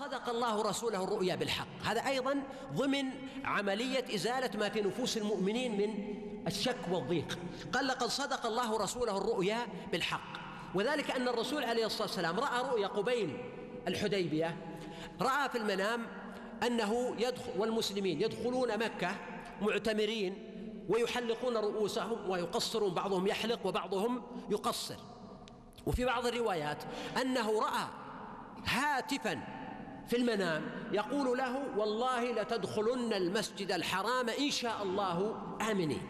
صدق الله رسوله الرؤيا بالحق. هذا أيضا ضمن عملية إزالة ما في نفوس المؤمنين من الشك والضيق. قال لقد صدق الله رسوله الرؤيا بالحق. وذلك أن الرسول عليه الصلاة والسلام رأى رؤيا قبيل الحديبية رأى في المنام أنه يدخل والمسلمين يدخلون مكة معتمرين ويحلقون رؤوسهم ويقصرون بعضهم يحلق وبعضهم يقصر. وفي بعض الروايات أنه رأى هاتفا في المنام يقول له والله لتدخلن المسجد الحرام إن شاء الله آمنين.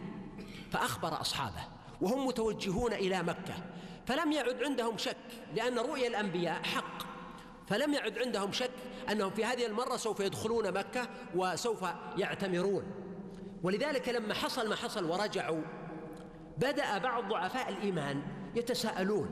فأخبر أصحابه وهم متوجهون إلى مكة فلم يعد عندهم شك لأن رؤيا الأنبياء حق. فلم يعد عندهم شك أنهم في هذه المرة سوف يدخلون مكة وسوف يعتمرون. ولذلك لما حصل ما حصل ورجعوا بدأ بعض ضعفاء الإيمان يتساءلون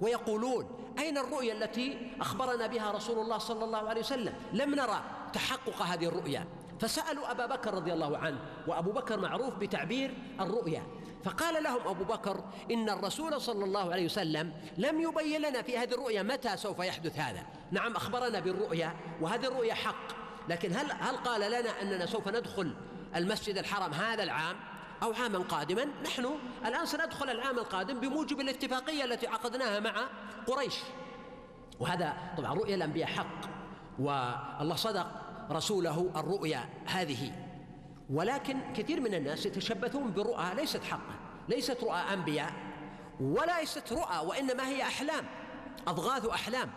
ويقولون أين الرؤيا التي أخبرنا بها رسول الله صلى الله عليه وسلم؟ لم نرى تحقق هذه الرؤيا. فسألوا أبا بكر رضي الله عنه وأبو بكر معروف بتعبير الرؤيا. فقال لهم أبو بكر إن الرسول صلى الله عليه وسلم لم يبين لنا في هذه الرؤيا متى سوف يحدث هذا. نعم أخبرنا بالرؤيا وهذه الرؤيا حق. لكن هل هل قال لنا أننا سوف ندخل المسجد الحرام هذا العام؟ أو عاما قادما. نحن الآن سندخل العام القادم بموجب الاتفاقية التي عقدناها مع قريش. وهذا طبعا رؤيا الأنبياء حق والله صدق رسوله الرؤيا هذه. ولكن كثير من الناس يتشبثون برؤى ليست حقا ليست رؤى أنبياء وليست رؤى وإنما هي أحلام أضغاث أحلام.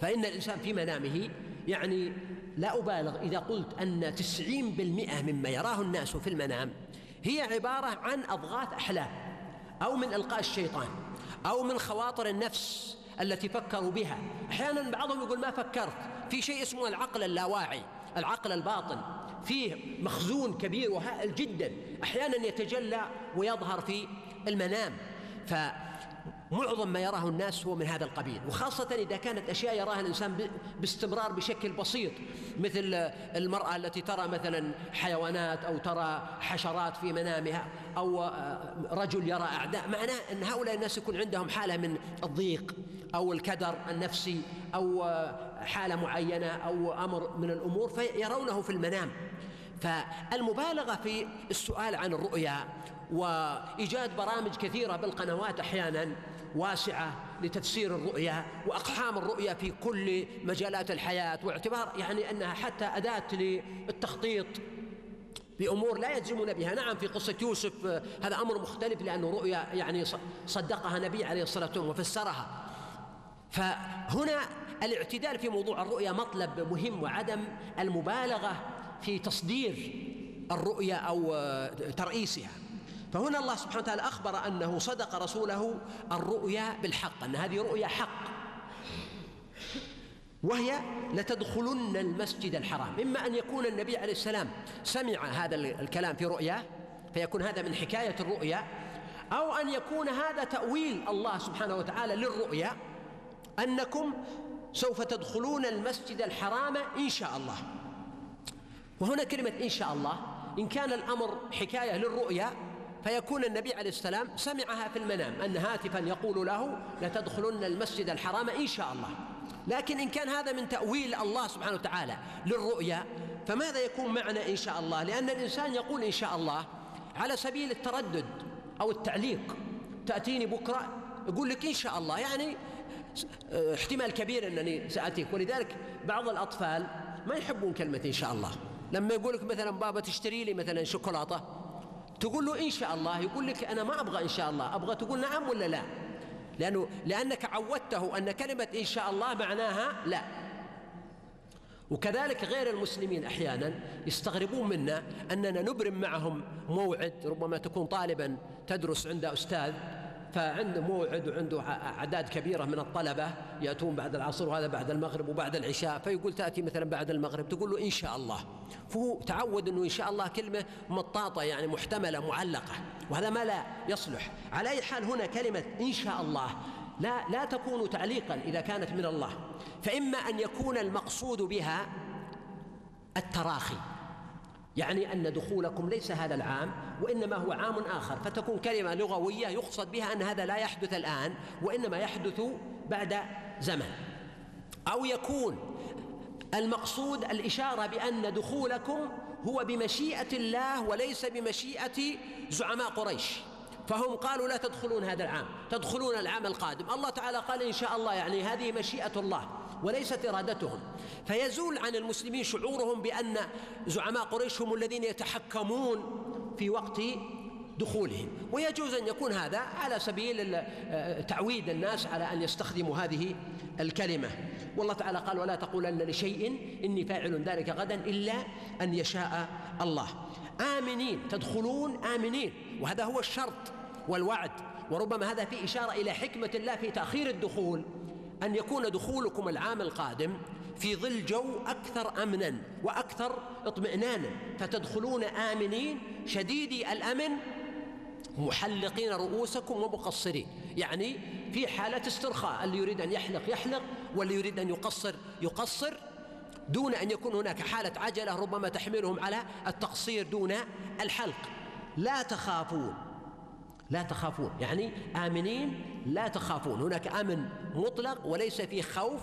فإن الإنسان في منامه يعني لا أبالغ إذا قلت أن تسعين بالمئة مما يراه الناس في المنام هي عبارة عن أضغاث أحلام أو من إلقاء الشيطان أو من خواطر النفس التي فكروا بها. أحيانا بعضهم يقول ما فكرت. في شيء اسمه العقل اللاواعي العقل الباطن. فيه مخزون كبير وهائل جدا. أحيانا يتجلى ويظهر في المنام. ف معظم ما يراه الناس هو من هذا القبيل. وخاصة إذا كانت أشياء يراها الإنسان باستمرار بشكل بسيط مثل المرأة التي ترى مثلا حيوانات أو ترى حشرات في منامها أو آه، رجل يرى أعداء معناه أن هؤلاء الناس يكون عندهم حالة من الضيق أو الكدر النفسي أو آه، حالة معينة أو أمر من الأمور فيرونه في المنام. فالمبالغة في السؤال عن الرؤيا وإيجاد برامج كثيرة بالقنوات أحيانا واسعة لتفسير الرؤيا وأقحام الرؤيا في كل مجالات الحياة واعتبار يعني أنها حتى أداة للتخطيط بأمور لا يجزمون بها. نعم في قصة يوسف هذا أمر مختلف لأنه رؤيا يعني صدقها نبي عليه الصلاة والسلام وفسرها. فهنا الاعتدال في موضوع الرؤيا مطلب مهم وعدم المبالغة في تصدير الرؤيا أو ترئيسها. فهنا الله سبحانه وتعالى أخبر أنه صدق رسوله الرؤيا بالحق أن هذه رؤيا حق. وهي لتدخلن المسجد الحرام. إما أن يكون النبي عليه السلام سمع هذا الكلام في رؤيا فيكون هذا من حكاية الرؤيا أو أن يكون هذا تأويل الله سبحانه وتعالى للرؤيا أنكم سوف تدخلون المسجد الحرام إن شاء الله. وهنا كلمة إن شاء الله إن كان الأمر حكاية للرؤيا فيكون النبي عليه السلام سمعها في المنام أن هاتفا يقول له لتدخلن المسجد الحرام إن شاء الله. لكن إن كان هذا من تأويل الله سبحانه وتعالى للرؤيا فماذا يكون معنى إن شاء الله؟ لأن الإنسان يقول إن شاء الله على سبيل التردد أو التعليق. تأتيني بكرة يقول لك إن شاء الله يعني احتمال كبير أنني سأتيك ولذلك بعض الأطفال ما يحبون كلمة إن شاء الله. لما يقول لك مثلا بابا تشتري لي مثلا شوكولاتة تقول له إن شاء الله يقول لك أنا ما أبغى إن شاء الله أبغى تقول نعم ولا لا؟ لأنه لأنك عودته أن كلمة إن شاء الله معناها لا. وكذلك غير المسلمين أحيانا يستغربون منا أننا نبرم معهم موعد ربما تكون طالبا تدرس عند أستاذ فعنده موعد وعنده أعداد كبيرة من الطلبة يأتون بعد العصر وهذا بعد المغرب وبعد العشاء فيقول تأتي مثلا بعد المغرب تقول له إن شاء الله. فهو تعود أنه إن شاء الله كلمة مطاطة يعني محتملة معلقة وهذا ما لا يصلح. على أي حال هنا كلمة إن شاء الله لا لا تكون تعليقا إذا كانت من الله فإما أن يكون المقصود بها التراخي. يعني أن دخولكم ليس هذا العام وإنما هو عام آخر. فتكون كلمة لغوية يقصد بها أن هذا لا يحدث الآن وإنما يحدث بعد زمن. أو يكون المقصود الإشارة بأن دخولكم هو بمشيئة الله وليس بمشيئة زعماء قريش. فهم قالوا لا تدخلون هذا العام تدخلون العام القادم. الله تعالى قال إن شاء الله يعني هذه مشيئة الله. وليست إرادتهم. فيزول عن المسلمين شعورهم بأن زعماء قريش هم الذين يتحكمون في وقت دخولهم. ويجوز أن يكون هذا على سبيل تعويد الناس على أن يستخدموا هذه الكلمة. والله تعالى قال ولا تقولن لشيء إني فاعل ذلك غدا إلا أن يشاء الله. آمنين تدخلون آمنين. وهذا هو الشرط والوعد. وربما هذا في إشارة إلى حكمة الله في تأخير الدخول. أن يكون دخولكم العام القادم في ظل جو أكثر أمنا وأكثر اطمئنانا فتدخلون آمنين شديدي الأمن محلقين رؤوسكم ومقصرين. يعني في حالة استرخاء اللي يريد أن يحلق يحلق واللي يريد أن يقصر يقصر. دون أن يكون هناك حالة عجلة ربما تحملهم على التقصير دون الحلق. لا تخافون. لا تخافون. يعني آمنين لا تخافون. هناك أمن مطلق وليس فيه خوف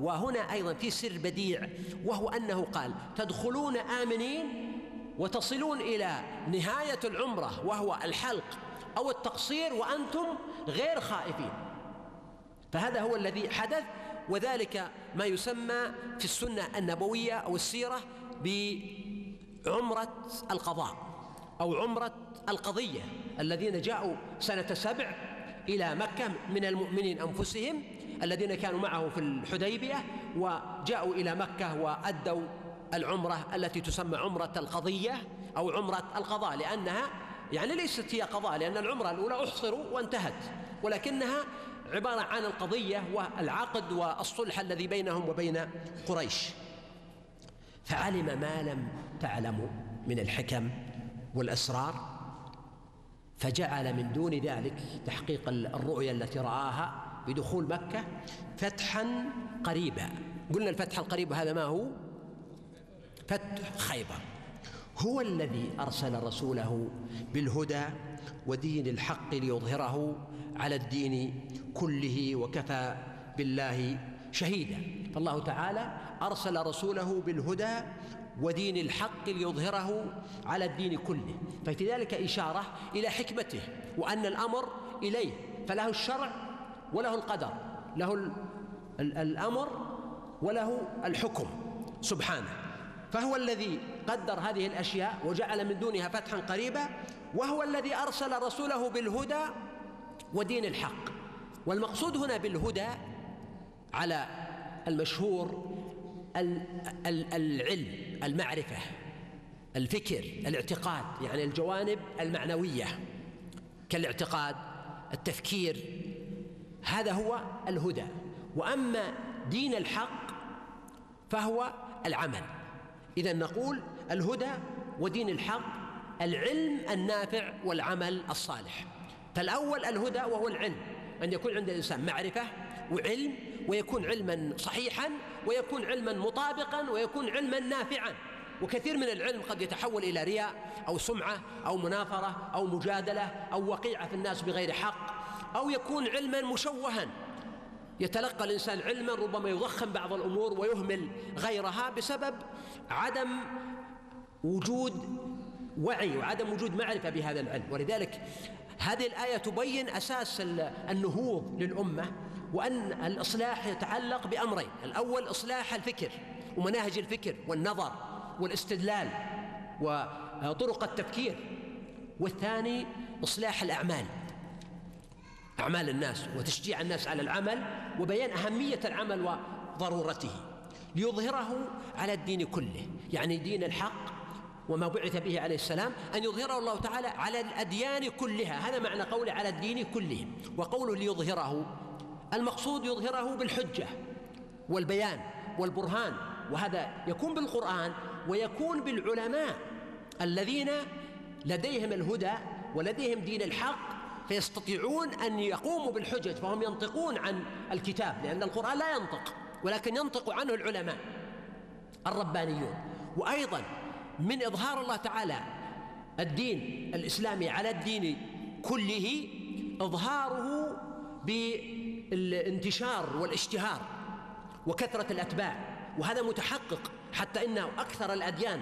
وهنا أيضا في سر بديع وهو أنه قال تدخلون آمنين وتصلون إلى نهاية العمرة وهو الحلق أو التقصير وأنتم غير خائفين. فهذا هو الذي حدث وذلك ما يسمى في السنة النبوية أو السيرة بعمرة القضاء أو عمرة القضية. الذين جاءوا سنة سبع إلى مكة من المؤمنين أنفسهم الذين كانوا معه في الحديبية وجاءوا إلى مكة وأدوا العمرة التي تسمى عمرة القضية أو عمرة القضاء لأنها يعني ليست هي قضاء لأن العمرة الأولى أحصروا وانتهت ولكنها عبارة عن القضية والعقد والصلح الذي بينهم وبين قريش. فعلم ما لم تعلموا من الحكم والأسرار فجعل من دون ذلك تحقيق الرؤيا التي رآها بدخول مكة فتحا قريبا. قلنا الفتح القريب هذا ما هو؟ فتح خيبر. هو الذي أرسل رسوله بالهدى ودين الحق ليظهره على الدين كله وكفى بالله شهيدا. فالله تعالى أرسل رسوله بالهدى ودين الحق ليظهره على الدين كله. ففي ذلك إشارة إلى حكمته وأن الأمر إليه. فله الشرع وله القدر له الأمر وله الحكم سبحانه. فهو الذي قدر هذه الأشياء وجعل من دونها فتحا قريبا وهو الذي أرسل رسوله بالهدى ودين الحق. والمقصود هنا بالهدى على المشهور العلم. المعرفة الفكر الاعتقاد يعني الجوانب المعنوية. كالاعتقاد التفكير هذا هو الهدى. وأما دين الحق فهو العمل. إذا نقول الهدى ودين الحق العلم النافع والعمل الصالح. فالأول الهدى وهو العلم أن يكون عند الإنسان معرفة وعلم ويكون علما صحيحا ويكون علما مطابقا ويكون علما نافعا. وكثير من العلم قد يتحول إلى رياء أو سمعة أو منافرة أو مجادلة أو وقيعه في الناس بغير حق أو يكون علما مشوها. يتلقى الإنسان علما ربما يضخم بعض الأمور ويهمل غيرها بسبب عدم وجود وعي وعدم وجود معرفة بهذا العلم. ولذلك هذه الآية تبين أساس النهوض للأمة. وأن الإصلاح يتعلق بأمرين. الأول إصلاح الفكر ومناهج الفكر والنظر والاستدلال وطرق التفكير. والثاني إصلاح الأعمال أعمال الناس وتشجيع الناس على العمل وبيان أهمية العمل وضرورته ليظهره على الدين كله. يعني دين الحق وما بعث به عليه السلام أن يظهره الله تعالى على الأديان كلها. هذا معنى قوله على الدين كله. وقوله ليظهره المقصود يظهره بالحجة والبيان والبرهان وهذا يكون بالقرآن ويكون بالعلماء الذين لديهم الهدى ولديهم دين الحق فيستطيعون أن يقوموا بالحجج فهم ينطقون عن الكتاب لأن القرآن لا ينطق ولكن ينطق عنه العلماء الربانيون. وأيضا من إظهار الله تعالى الدين الإسلامي على الدين كله إظهاره بالانتشار والاشتهار وكثرة الأتباع وهذا متحقق حتى انه أكثر الأديان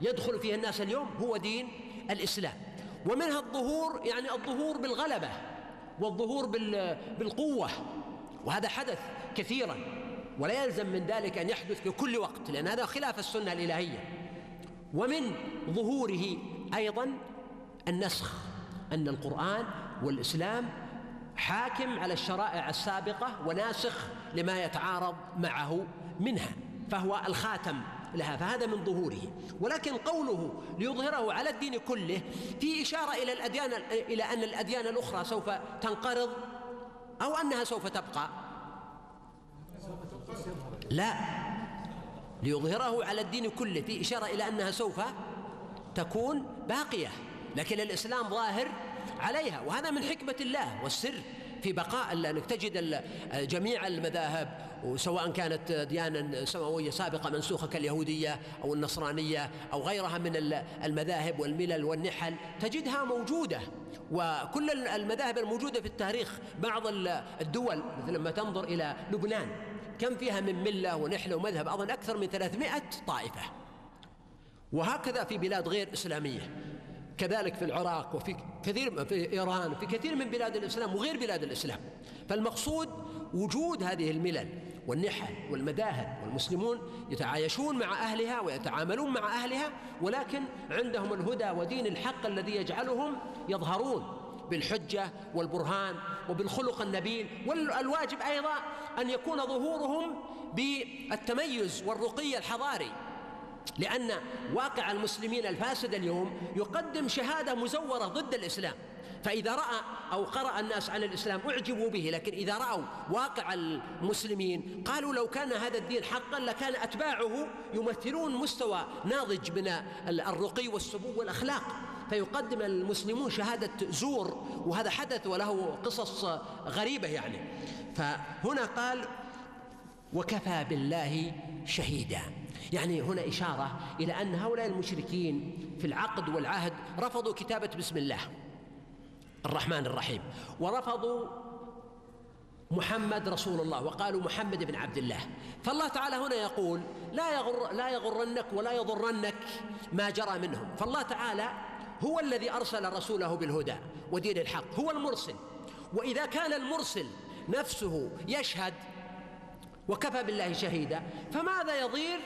يدخل فيها الناس اليوم هو دين الإسلام. ومنها الظهور يعني الظهور بالغلبة والظهور بالقوة وهذا حدث كثيرا ولا يلزم من ذلك أن يحدث في كل وقت لأن هذا خلاف السنة الإلهية. ومن ظهوره أيضا النسخ أن القرآن والإسلام حاكم على الشرائع السابقة وناسخ لما يتعارض معه منها فهو الخاتم لها فهذا من ظهوره. ولكن قوله ليظهره على الدين كله في إشارة إلى الأديان إلى أن الأديان الأخرى سوف تنقرض أو أنها سوف تبقى. لا ليظهره على الدين كله في إشارة إلى أنها سوف تكون باقية. لكن الإسلام ظاهر عليها وهذا من حكمة الله والسر في بقاء أنك تجد جميع المذاهب وسواء كانت ديانة سماوية سابقة منسوخة كاليهودية أو النصرانية أو غيرها من المذاهب والملل والنحل تجدها موجودة. وكل المذاهب الموجودة في التاريخ بعض الدول مثل لما تنظر إلى لبنان كم فيها من ملة ونحلة ومذهب أظن أكثر من 300 طائفة. وهكذا في بلاد غير إسلامية. كذلك في العراق وفي كثير في إيران وفي كثير من بلاد الإسلام وغير بلاد الإسلام. فالمقصود وجود هذه الملل والنحل والمذاهب والمسلمون يتعايشون مع أهلها ويتعاملون مع أهلها ولكن عندهم الهدى ودين الحق الذي يجعلهم يظهرون بالحجة والبرهان وبالخلق النبيل. والواجب أيضا أن يكون ظهورهم بالتميز والرقي الحضاري. لأن واقع المسلمين الفاسد اليوم يقدم شهادة مزورة ضد الإسلام. فإذا رأى أو قرأ الناس عن الإسلام أعجبوا به لكن إذا رأوا واقع المسلمين قالوا لو كان هذا الدين حقا لكان أتباعه يمثلون مستوى ناضج من الرقي والسمو والأخلاق. فيقدم المسلمون شهادة زور وهذا حدث وله قصص غريبة يعني. فهنا قال وكفى بالله شهيدا. يعني هنا إشارة إلى أن هؤلاء المشركين في العقد والعهد رفضوا كتابة بسم الله الرحمن الرحيم ورفضوا محمد رسول الله وقالوا محمد بن عبد الله. فالله تعالى هنا يقول لا يغر لا يغرنك ولا يضرنك ما جرى منهم. فالله تعالى هو الذي أرسل رسوله بالهدى ودين الحق هو المرسل. وإذا كان المرسل نفسه يشهد وكفى بالله شهيدا فماذا يضير؟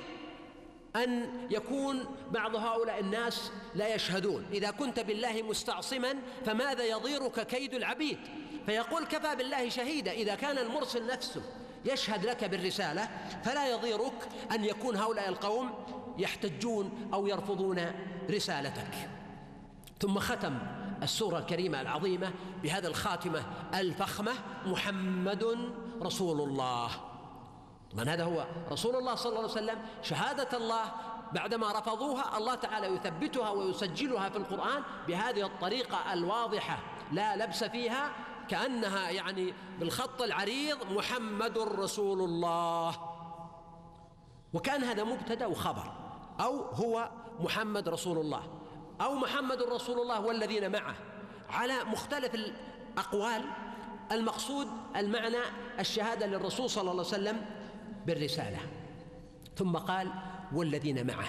أن يكون بعض هؤلاء الناس لا يشهدون. إذا كنت بالله مستعصما فماذا يضيرك كيد العبيد؟ فيقول كفى بالله شهيدا. إذا كان المرسل نفسه يشهد لك بالرسالة فلا يضيرك أن يكون هؤلاء القوم يحتجون أو يرفضون رسالتك. ثم ختم السورة الكريمة العظيمة بهذا الخاتمة الفخمة محمد رسول الله. طبعا هذا هو رسول الله صلى الله عليه وسلم. شهادة الله بعدما رفضوها الله تعالى يثبتها ويسجلها في القرآن بهذه الطريقة الواضحة لا لبس فيها كأنها يعني بالخط العريض محمد رسول الله. وكان هذا مبتدأ وخبر أو هو محمد رسول الله أو محمد رسول الله والذين معه. على مختلف الأقوال المقصود المعنى الشهادة للرسول صلى الله عليه وسلم بالرسالة. ثم قال والذين معه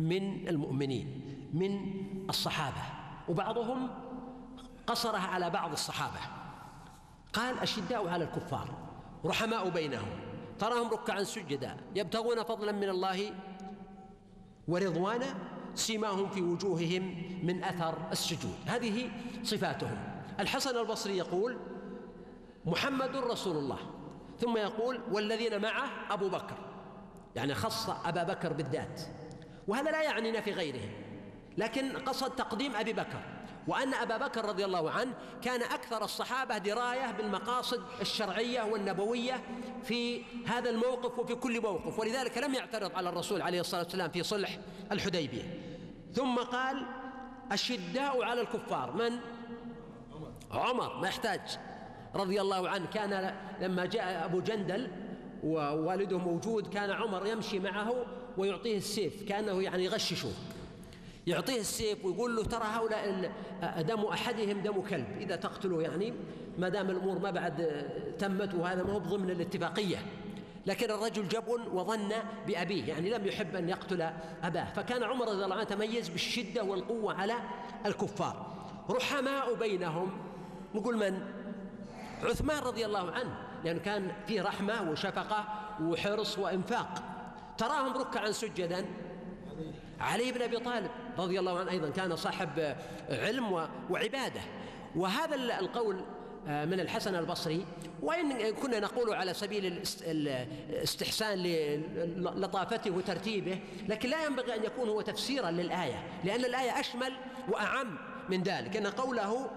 من المؤمنين من الصحابة. وبعضهم قصرها على بعض الصحابة. قال أشداء على الكفار رحماء بينهم تراهم ركعا سجدا يبتغون فضلا من الله ورضوانا سيماهم في وجوههم من أثر السجود. هذه صفاتهم. الحسن البصري يقول محمد رسول الله. ثم يقول والذين معه أبو بكر. يعني خص أبا بكر بالذات. وهذا لا يعنينا في غيرهم لكن قصد تقديم أبي بكر. وأن أبا بكر رضي الله عنه كان أكثر الصحابة دراية بالمقاصد الشرعية والنبوية في هذا الموقف وفي كل موقف. ولذلك لم يعترض على الرسول عليه الصلاة والسلام في صلح الحديبية. ثم قال الشداء على الكفار. من؟ عمر ما يحتاج. رضي الله عنه. كان لما جاء أبو جندل ووالده موجود كان عمر يمشي معه ويعطيه السيف كأنه يعني يغششه. يعطيه السيف ويقول له ترى هؤلاء دم أحدهم دم كلب. إذا تقتله يعني ما دام الأمور ما بعد تمت وهذا ما هو ضمن الاتفاقية. لكن الرجل جبن وظن بأبيه يعني لم يحب أن يقتل أباه. فكان عمر رضي الله عنه تميز بالشدة والقوة على الكفار. رحماء بينهم. نقول من؟ عثمان رضي الله عنه لأنه كان فيه رحمة وشفقة وحرص وإنفاق. تراهم ركعا سجدا. علي بن أبي طالب رضي الله عنه أيضا كان صاحب علم وعبادة. وهذا القول آه، من الحسن البصري. وإن كنا نقول على سبيل الاستحسان للطافته وترتيبه لكن لا ينبغي أن يكون هو تفسيرا للآية لأن الآية أشمل وأعم من ذلك أن قوله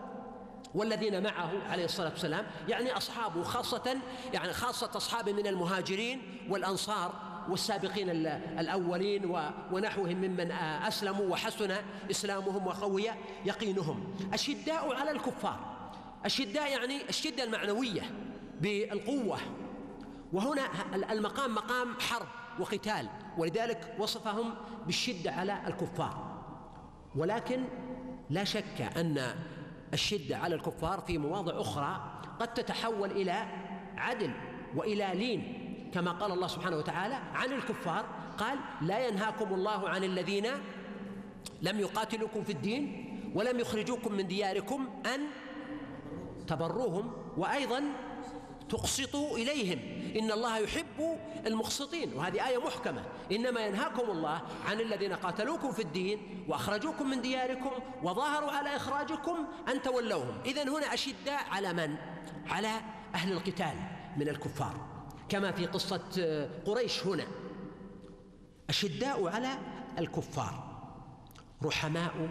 والذين معه عليه الصلاة والسلام يعني أصحابه خاصة يعني خاصة أصحابه من المهاجرين والأنصار والسابقين الأولين ونحوهم ممن أسلموا وحسن إسلامهم وقوي يقينهم. الشداء على الكفار. الشداء يعني الشدة المعنوية بالقوة. وهنا المقام مقام حرب وقتال ولذلك وصفهم بالشدة على الكفار. ولكن لا شك أن الشدة على الكفار في مواضع أخرى قد تتحول إلى عدل وإلى لين كما قال الله سبحانه وتعالى عن الكفار قال لا ينهاكم الله عن الذين لم يقاتلوكم في الدين ولم يخرجوكم من دياركم أن تبروهم. وأيضا تقسطوا إليهم. إن الله يحب المقسطين. وهذه آية محكمة. إنما ينهاكم الله عن الذين قاتلوكم في الدين وأخرجوكم من دياركم وظاهروا على إخراجكم أن تولوهم. اذا هنا أشداء على من؟ على أهل القتال من الكفار. كما في قصة قريش هنا. أشداء على الكفار. رحماء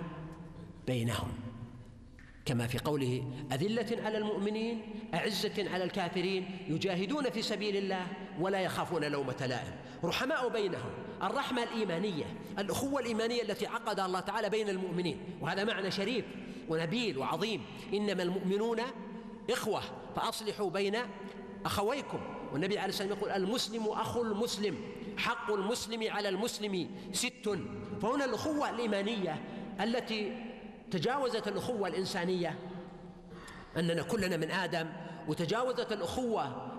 بينهم. كما في قوله أذلة على المؤمنين أعزة على الكافرين يجاهدون في سبيل الله ولا يخافون لومة لائم. رحماء بينهم الرحمة الإيمانية الأخوة الإيمانية التي عقدها الله تعالى بين المؤمنين. وهذا معنى شريف ونبيل وعظيم. إنما المؤمنون إخوة فأصلحوا بين أخويكم. والنبي عليه الصلاة والسلام يقول المسلم أخو المسلم حق المسلم على المسلم ست. فهنا الأخوة الإيمانية التي تجاوزت الأخوة الإنسانية أننا كلنا من آدم وتجاوزت الأخوة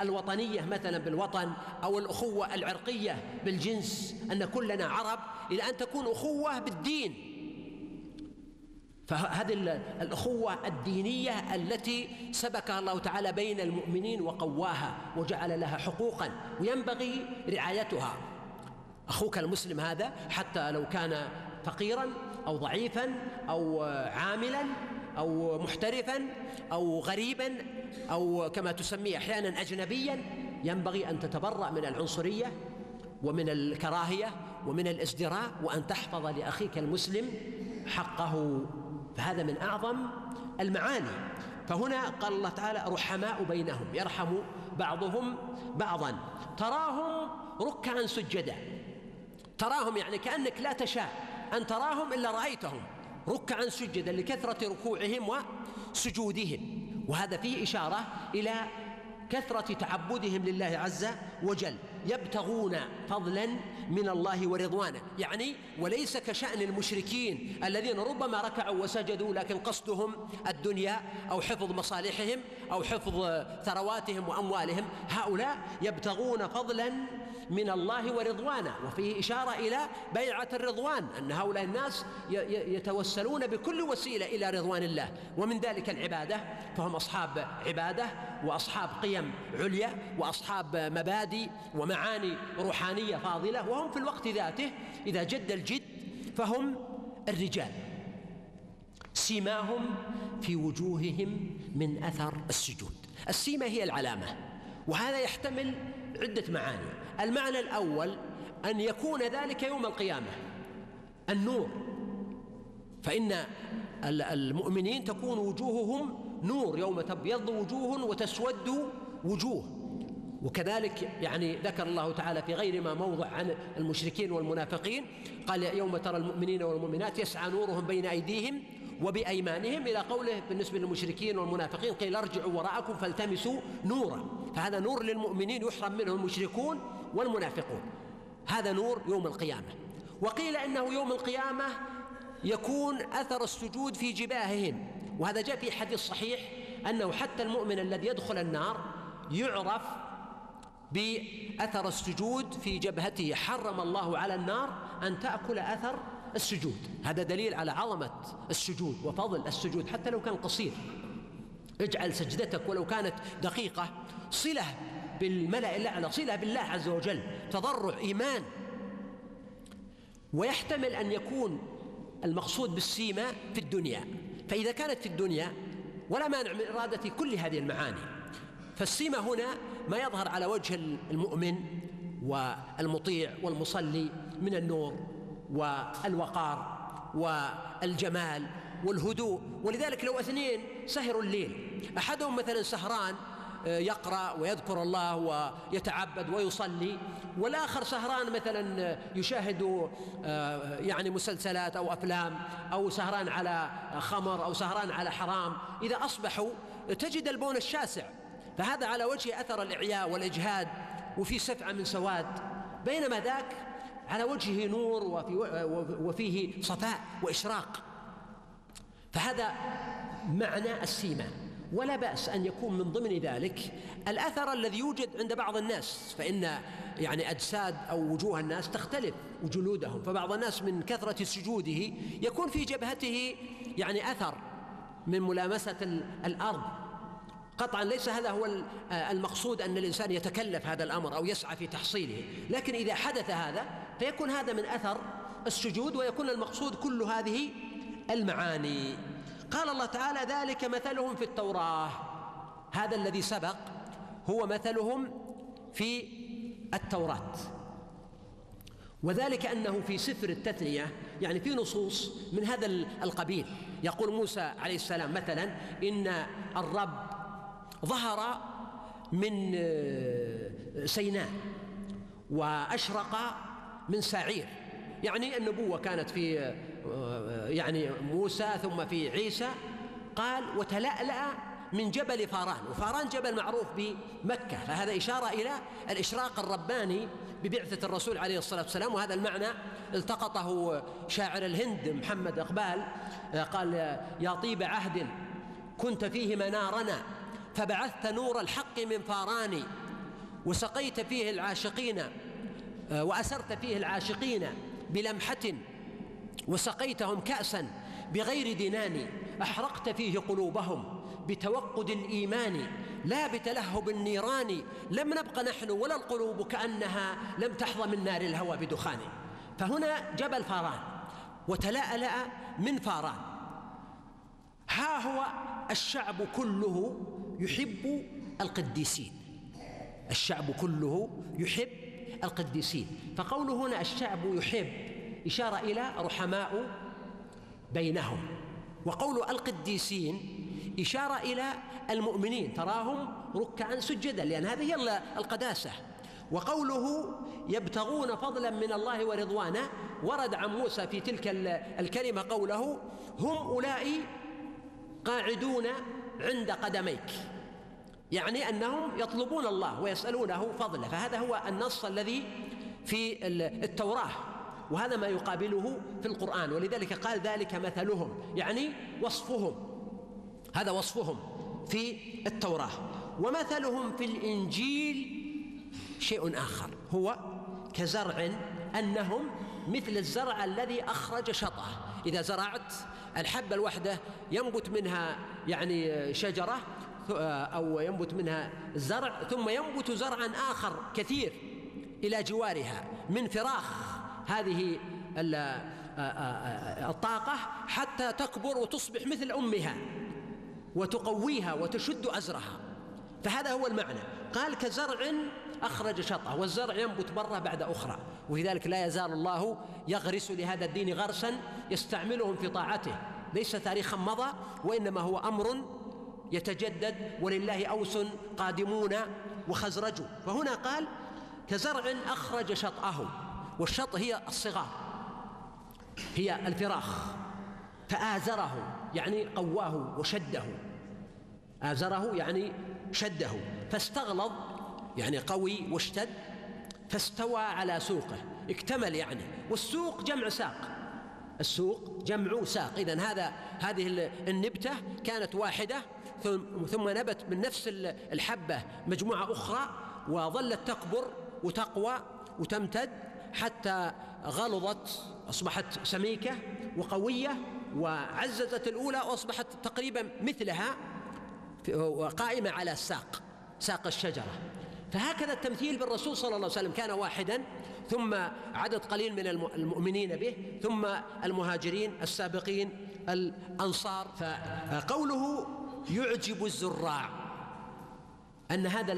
الوطنية مثلا بالوطن أو الأخوة العرقية بالجنس أن كلنا عرب إلى أن تكون أخوة بالدين. فهذه الأخوة الدينية التي سبكها الله تعالى بين المؤمنين وقواها وجعل لها حقوقا وينبغي رعايتها. أخوك المسلم هذا حتى لو كان فقيرا أو ضعيفا أو عاملا أو محترفا أو غريبا أو كما تسميه أحيانا أجنبيا ينبغي أن تتبرأ من العنصرية ومن الكراهية ومن الازدراء وأن تحفظ لأخيك المسلم حقه. فهذا من أعظم المعاني. فهنا قال الله تعالى رحماء بينهم يرحم بعضهم بعضا. تراهم ركعا سجدا. تراهم يعني كأنك لا تشاء. أن تراهم إلا رأيتهم ركعا سجدا لكثرة ركوعهم وسجودهم. وهذا فيه إشارة إلى كثرة تعبدهم لله عز وجل. يبتغون فضلا من الله ورضوانه. يعني وليس كشأن المشركين الذين ربما ركعوا وسجدوا لكن قصدهم الدنيا أو حفظ مصالحهم أو حفظ ثرواتهم وأموالهم. هؤلاء يبتغون فضلا من الله ورضوانه وفيه إشارة إلى بيعة الرضوان أن هؤلاء الناس يتوسلون بكل وسيلة إلى رضوان الله. ومن ذلك العبادة فهم أصحاب عبادة وأصحاب قيم عليا وأصحاب مبادئ ومعاني روحانية فاضلة. وهم في الوقت ذاته إذا جد الجد فهم الرجال. سيماهم في وجوههم من أثر السجود. السيمة هي العلامة وهذا يحتمل عدة معاني. المعنى الأول أن يكون ذلك يوم القيامة النور. فإن المؤمنين تكون وجوههم نور يوم تبيض وجوه وتسود وجوه. وكذلك يعني ذكر الله تعالى في غير ما موضع عن المشركين والمنافقين قال يوم ترى المؤمنين والمؤمنات يسعى نورهم بين أيديهم وبأيمانهم إلى قوله بالنسبة للمشركين والمنافقين قيل ارجعوا وراءكم فالتمسوا نورا. فهذا نور للمؤمنين يحرم منه المشركون والمنافقون. هذا نور يوم القيامة. وقيل إنه يوم القيامة يكون أثر السجود في جباههم. وهذا جاء في حديث صحيح أنه حتى المؤمن الذي يدخل النار يعرف بأثر السجود في جبهته. حرم الله على النار أن تأكل أثر السجود. هذا دليل على عظمة السجود وفضل السجود حتى لو كان قصير. اجعل سجدتك ولو كانت دقيقة صلة بالملأ الأعلى صلة بالله عز وجل تضرع إيمان. ويحتمل أن يكون المقصود بالسيمة في الدنيا. فإذا كانت في الدنيا ولا مانع من إرادة كل هذه المعاني. فالسيمة هنا ما يظهر على وجه المؤمن والمطيع والمصلي من النور. والوقار والجمال والهدوء. ولذلك لو اثنين سهروا الليل. أحدهم مثلا سهران يقرأ ويذكر الله ويتعبد ويصلي والآخر سهران مثلا يشاهد آه، يعني مسلسلات أو أفلام أو سهران على خمر أو سهران على حرام. إذا أصبحوا تجد البون الشاسع. فهذا على وجه أثر الإعياء والإجهاد وفي سفعه من سواد. بينما ذاك على وجهه نور وفي وفيه صفاء وإشراق. فهذا معنى السيمه ولا بأس أن يكون من ضمن ذلك الأثر الذي يوجد عند بعض الناس فإن يعني أجساد أو وجوه الناس تختلف وجلودهم فبعض الناس من كثرة سجوده يكون في جبهته يعني أثر من ملامسة الأرض. قطعا ليس هذا هو المقصود أن الإنسان يتكلف هذا الأمر أو يسعى في تحصيله. لكن إذا حدث هذا فيكون هذا من أثر السجود ويكون المقصود كل هذه المعاني. قال الله تعالى ذلك مثلهم في التوراة. هذا الذي سبق هو مثلهم في التوراة. وذلك أنه في سفر التثنية يعني في نصوص من هذا القبيل. يقول موسى عليه السلام مثلا إن الرب ظهر من سيناء وأشرق من سعير. يعني النبوة كانت في يعني موسى ثم في عيسى. قال وتلألأ من جبل فاران. وفاران جبل معروف بمكة. فهذا إشارة إلى الإشراق الرباني ببعثة الرسول عليه الصلاة والسلام. وهذا المعنى التقطه شاعر الهند محمد إقبال. قال يا طيب عهد كنت فيه منارنا فبعثت نور الحق من فاران وسقيت فيه العاشقين وأسرت فيه العاشقين بلمحة وسقيتهم كأسا بغير دنان أحرقت فيه قلوبهم بتوقد الإيمان لا بتلهب النيران لم نبق نحن ولا القلوب كأنها لم تحظى من نار الهوى بدخان. فهنا جبل فاران وتلألأ من فاران. ها هو الشعب كله يحب القديسين. الشعب كله يحب القديسين. فقوله هنا الشعب يحب إشارة إلى رحماء بينهم. وقول القديسين إشارة إلى المؤمنين. تراهم ركعا سجدا لأن هذه هي القداسة. وقوله يبتغون فضلا من الله ورضوانا ورد عن موسى في تلك الكلمة قوله هم أولئك قاعدون عند قدميك. يعني أنهم يطلبون الله ويسألونه فضله. فهذا هو النص الذي في التوراه وهذا ما يقابله في القرآن ولذلك قال ذلك مثلهم يعني وصفهم. هذا وصفهم في التوراه. ومثلهم في الإنجيل شيء آخر هو كزرع أنهم مثل الزرع الذي أخرج شطه إذا زرعت الحبة الوحده ينبت منها يعني شجرة أو ينبت منها الزرع ثم ينبت زرعا آخر كثير إلى جوارها من فراخ هذه الطاقة حتى تكبر وتصبح مثل أمها وتقويها وتشد أزرها. فهذا هو المعنى. قال كزرع أخرج شطأه. والزرع ينبت مرة بعد أخرى. ولذلك لا يزال الله يغرس لهذا الدين غرسا يستعملهم في طاعته. ليس تاريخا مضى وإنما هو أمر يتجدد ولله أوس قادمون وخزرج. فهنا قال كزرع أخرج شطأه والشط هي الصغار هي الفراخ فآزره يعني قواه وشده. آزره يعني شده فاستغلظ يعني قوي واشتد فاستوى على سوقه اكتمل يعني والسوق جمع ساق. السوق جمع ساق. إذا هذا هذه النبتة كانت واحدة ثم نبت من نفس الحبة مجموعة أخرى وظلت تكبر وتقوى وتمتد حتى غلظت أصبحت سميكة وقوية وعززت الأولى وأصبحت تقريبا مثلها وقائمة على الساق ساق الشجرة. فهكذا التمثيل بالرسول صلى الله عليه وسلم. كان واحدا ثم عدد قليل من المؤمنين به ثم المهاجرين السابقين الأنصار. فقوله يعجب الزراع أن هذا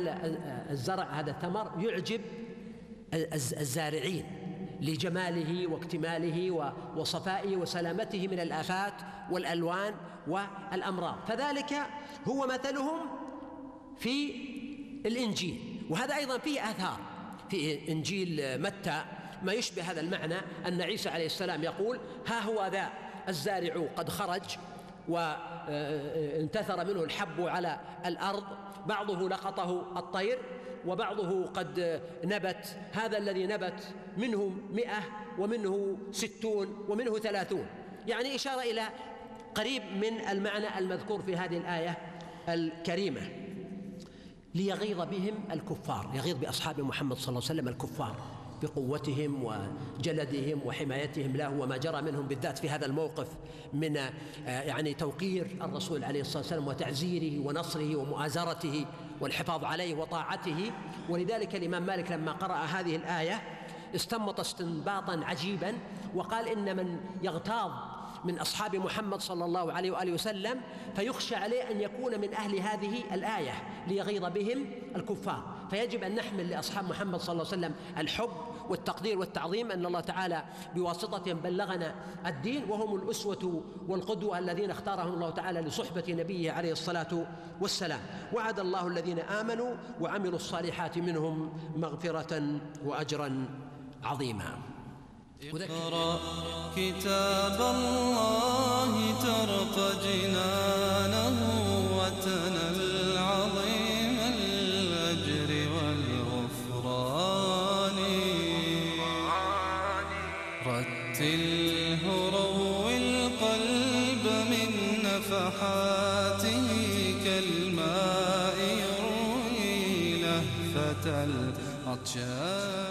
الزرع هذا الثمر يعجب الزارعين لجماله واكتماله وصفائه وسلامته من الآفات والألوان والأمراض. فذلك هو مثلهم في الإنجيل. وهذا أيضا فيه آثار. في إنجيل متى ما يشبه هذا المعنى أن عيسى عليه السلام يقول ها هو ذا الزارع قد خرج وانتثر منه الحب على الأرض بعضه لقطه الطير وبعضه قد نبت هذا الذي نبت منه مئة ومنه ستون ومنه ثلاثون. يعني إشارة إلى قريب من المعنى المذكور في هذه الآية الكريمة. ليغيظ بهم الكفار يغيظ بأصحاب محمد صلى الله عليه وسلم الكفار بقوتهم وجلدهم وحمايتهم له وما جرى منهم بالذات في هذا الموقف من آه، يعني توقير الرسول عليه الصلاة والسلام وتعزيره ونصره ومؤازرته والحفاظ عليه وطاعته. ولذلك الإمام مالك لما قرأ هذه الآية استنبط استنباطا عجيبا وقال إن من يغتاظ من أصحاب محمد صلى الله عليه وآله وسلم فيخشى عليه أن يكون من أهل هذه الآية ليغيظ بهم الكفار. فيجب أن نحمل لأصحاب محمد صلى الله عليه وسلم الحب والتقدير والتعظيم أن الله تعالى بواسطتهم بلغنا الدين وهم الأسوة والقدوة الذين اختارهم الله تعالى لصحبة نبيه عليه الصلاة والسلام. وعد الله الذين آمنوا وعملوا الصالحات منهم مغفرة وأجرا عظيما. اقرأ كتاب الله ترق جنانه وتنل العظيم الأجر والغفران. رتله روي القلب من نفحاته كالماء يروي لهفة العطشان